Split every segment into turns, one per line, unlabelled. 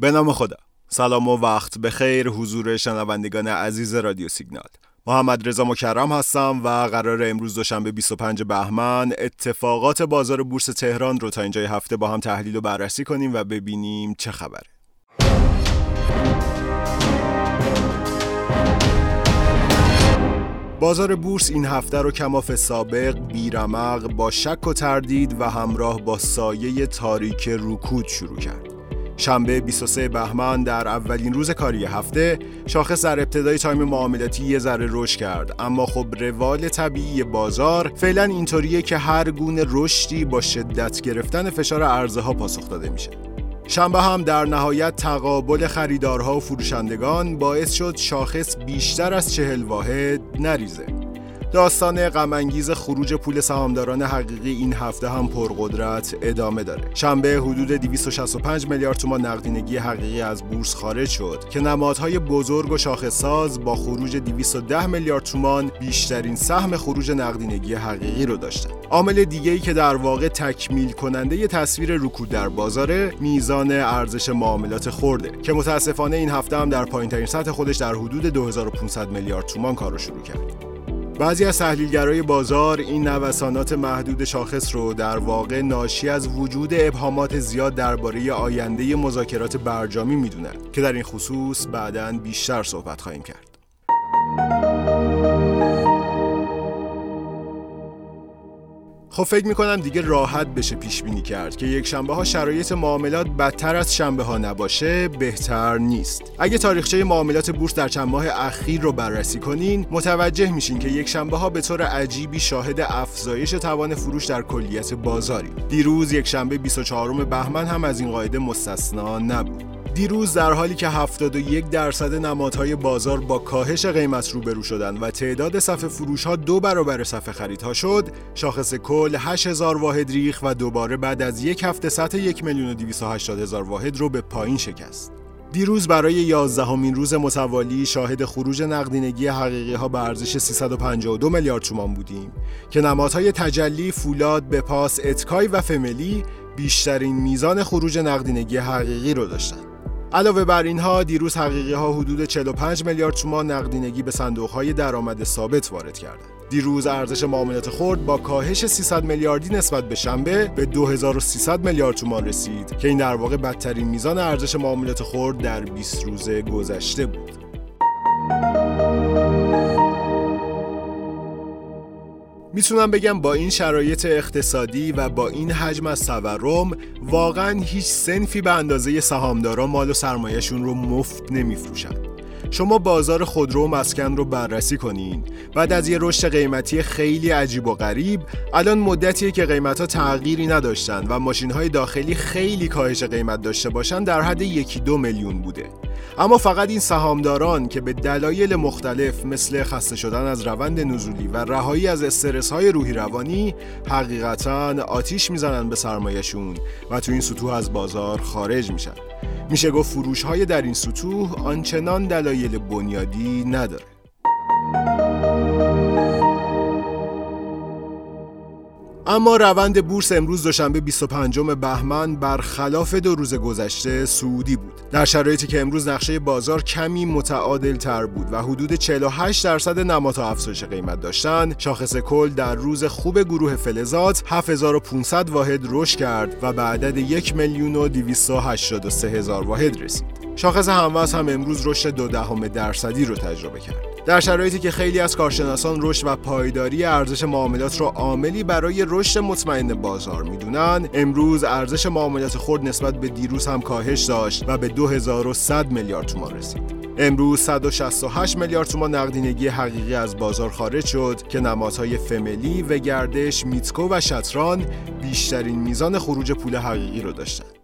به نام خدا. سلام و وقت به خیر حضور شنوندگان عزیز رادیو سیگنال. محمد رضا مکرم هستم و قرار امروز دوشنبه 25 بهمن اتفاقات بازار بورس تهران رو تا اینجای هفته با هم تحلیل و بررسی کنیم و ببینیم چه خبره. بازار بورس این هفته رو کماف سابق بیرمق با شک و تردید و همراه با سایه تاریک رکود شروع کرد. شنبه 23 بهمن در اولین روز کاری هفته شاخص در ابتدای تایم معاملاتی یه ذره رشد کرد. اما خب روال طبیعی بازار فعلا اینطوریه که هر گونه رشدی با شدت گرفتن فشار ارزها ها پاسخ داده میشه. شنبه هم در نهایت تقابل خریدارها و فروشندگان باعث شد شاخص بیشتر از چهل واحد نریزه. داستان غمانگیز خروج پول سهامداران حقیقی این هفته هم پرقدرت ادامه داره. شنبه حدود 265 میلیارد تومان نقدینگی حقیقی از بورس خارج شد که نمادهای بزرگ و ساز با خروج 210 میلیارد تومان بیشترین سهم خروج نقدینگی حقیقی رو داشتن. عامل دیگه ای که در واقع تکمیل کننده ی تصویر رکود در بازار میزان ارزش معاملات خورده که متاسفانه این هفته هم در پایینترین سطح خودش در حدود 2500 میلیارد تومان کار رو شروع کرد. بعضی از تحلیلگرای بازار این نوسانات محدود شاخص رو در واقع ناشی از وجود ابهامات زیاد درباره آینده مذاکرات برجامی می‌دونن که در این خصوص بعدا بیشتر صحبت خواهیم کرد. خب فکر می‌کنم دیگه راحت بشه پیش بینی کرد که یک شنبه ها شرایط معاملات بدتر از شنبه ها نباشه بهتر نیست. اگه تاریخچه معاملات بورس در چند ماه اخیر رو بررسی کنین متوجه میشین که یک شنبه ها به طور عجیبی شاهد افزایش توان فروش در کلیت بازاری. دیروز یک شنبه 24 بهمن هم از این قاعده مستثنا نبود. دیروز در حالی که 71 درصد نمادهای بازار با کاهش قیمت روبرو شدند و تعداد صفحه فروش ها دو برابر صفحه خریدها شد شاخص کل 8000 واحد ریخ و دوباره بعد از یک هفته سطح 1 میلیون هزار واحد رو به پایین شکست دیروز برای 11 همین روز متوالی شاهد خروج نقدینگی حقیقی ها به ارزش 352 میلیارد تومان بودیم که نمادهای تجلی، فولاد، بپاس، اتکای و فملی بیشترین میزان خروج نقدینگی حقیقی رو داشتند. علاوه بر اینها دیروز حقیقی ها حدود 45 میلیارد تومان نقدینگی به صندوق های درآمد ثابت وارد کردند. دیروز ارزش معاملات خرد با کاهش 300 میلیاردی نسبت به شنبه به 2300 میلیارد تومان رسید که این در واقع بدترین میزان ارزش معاملات خرد در 20 روز گذشته بود. می‌تونم بگم با این شرایط اقتصادی و با این حجم از تورم واقعا هیچ سنفی به اندازه سهامداران مال و سرمایهشون رو مفت نمیفروشن. شما بازار خودرو و مسکن رو بررسی کنین. بعد از یه رشد قیمتی خیلی عجیب و غریب الان مدتیه که قیمت ها تغییری نداشتن و ماشین های داخلی خیلی کاهش قیمت داشته باشن در حد یکی دو میلیون بوده. اما فقط این سهامداران که به دلایل مختلف مثل خسته شدن از روند نزولی و رهایی از استرس های روحی روانی حقیقتا آتیش می‌زنن به سرمایهشون و تو این سطوح از بازار خارج میشن. میشه گفت فروش های در این سطوح آنچنان دلایل بنیادی نداره. اما روند بورس امروز دوشنبه 25 بهمن برخلاف دو روز گذشته سعودی بود. در شرایطی که امروز نقشه بازار کمی متعادل تر بود و حدود 48 درصد نمادها افزایش قیمت داشتند شاخص کل در روز خوب گروه فلزات 7500 واحد رشد کرد و به عدد 1 میلیون و 283 هزار واحد رسید شاخص هموز هم امروز رشد دو دهم درصدی رو تجربه کرد در شرایطی که خیلی از کارشناسان رشد و پایداری ارزش معاملات را عاملی برای رشد مطمئن بازار می‌دونن امروز ارزش معاملات خرد نسبت به دیروز هم کاهش داشت و به 2100 میلیارد تومان رسید. امروز 168 میلیارد تومان نقدینگی حقیقی از بازار خارج شد که نمادهای فملی و گردش میتکو و شطران بیشترین میزان خروج پول حقیقی رو داشتند.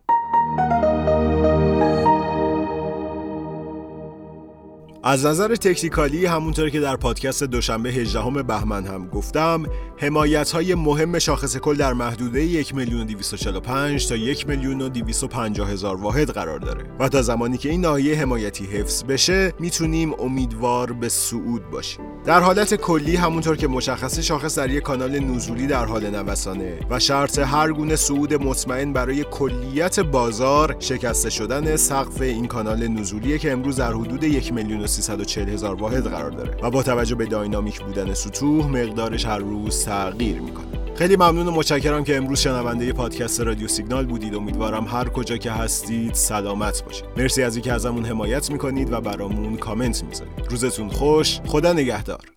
از نظر تکنیکالی همونطور که در پادکست دوشنبه 18 بهمن هم گفتم حمایت های مهم شاخص کل در محدوده 1 میلیون 245 تا 1 میلیون و 250 هزار واحد قرار داره. و تا زمانی که این ناحیه حمایتی حفظ بشه می‌تونیم امیدوار به صعود باشیم. در حالت کلی همونطور که مشخصه شاخص در یک کانال نزولی در حال نوسانه و شرط هر گونه صعود مطمئن برای کلیت بازار شکسته شدن سقف این کانال نزولی که امروز در حدود 1 میلیون 340 هزار واحد قرار داره و با توجه به داینامیک بودن سطوح مقدارش هر روز تغییر می‌کنه. خیلی ممنون و متشکرم که امروز شنونده پادکست رادیو سیگنال بودید. امیدوارم هر کجا که هستید سلامت باشید. مرسی از اینکه ازمون حمایت می‌کنید و برامون کامنت می‌ذارید. روزتون خوش خدا نگهدار.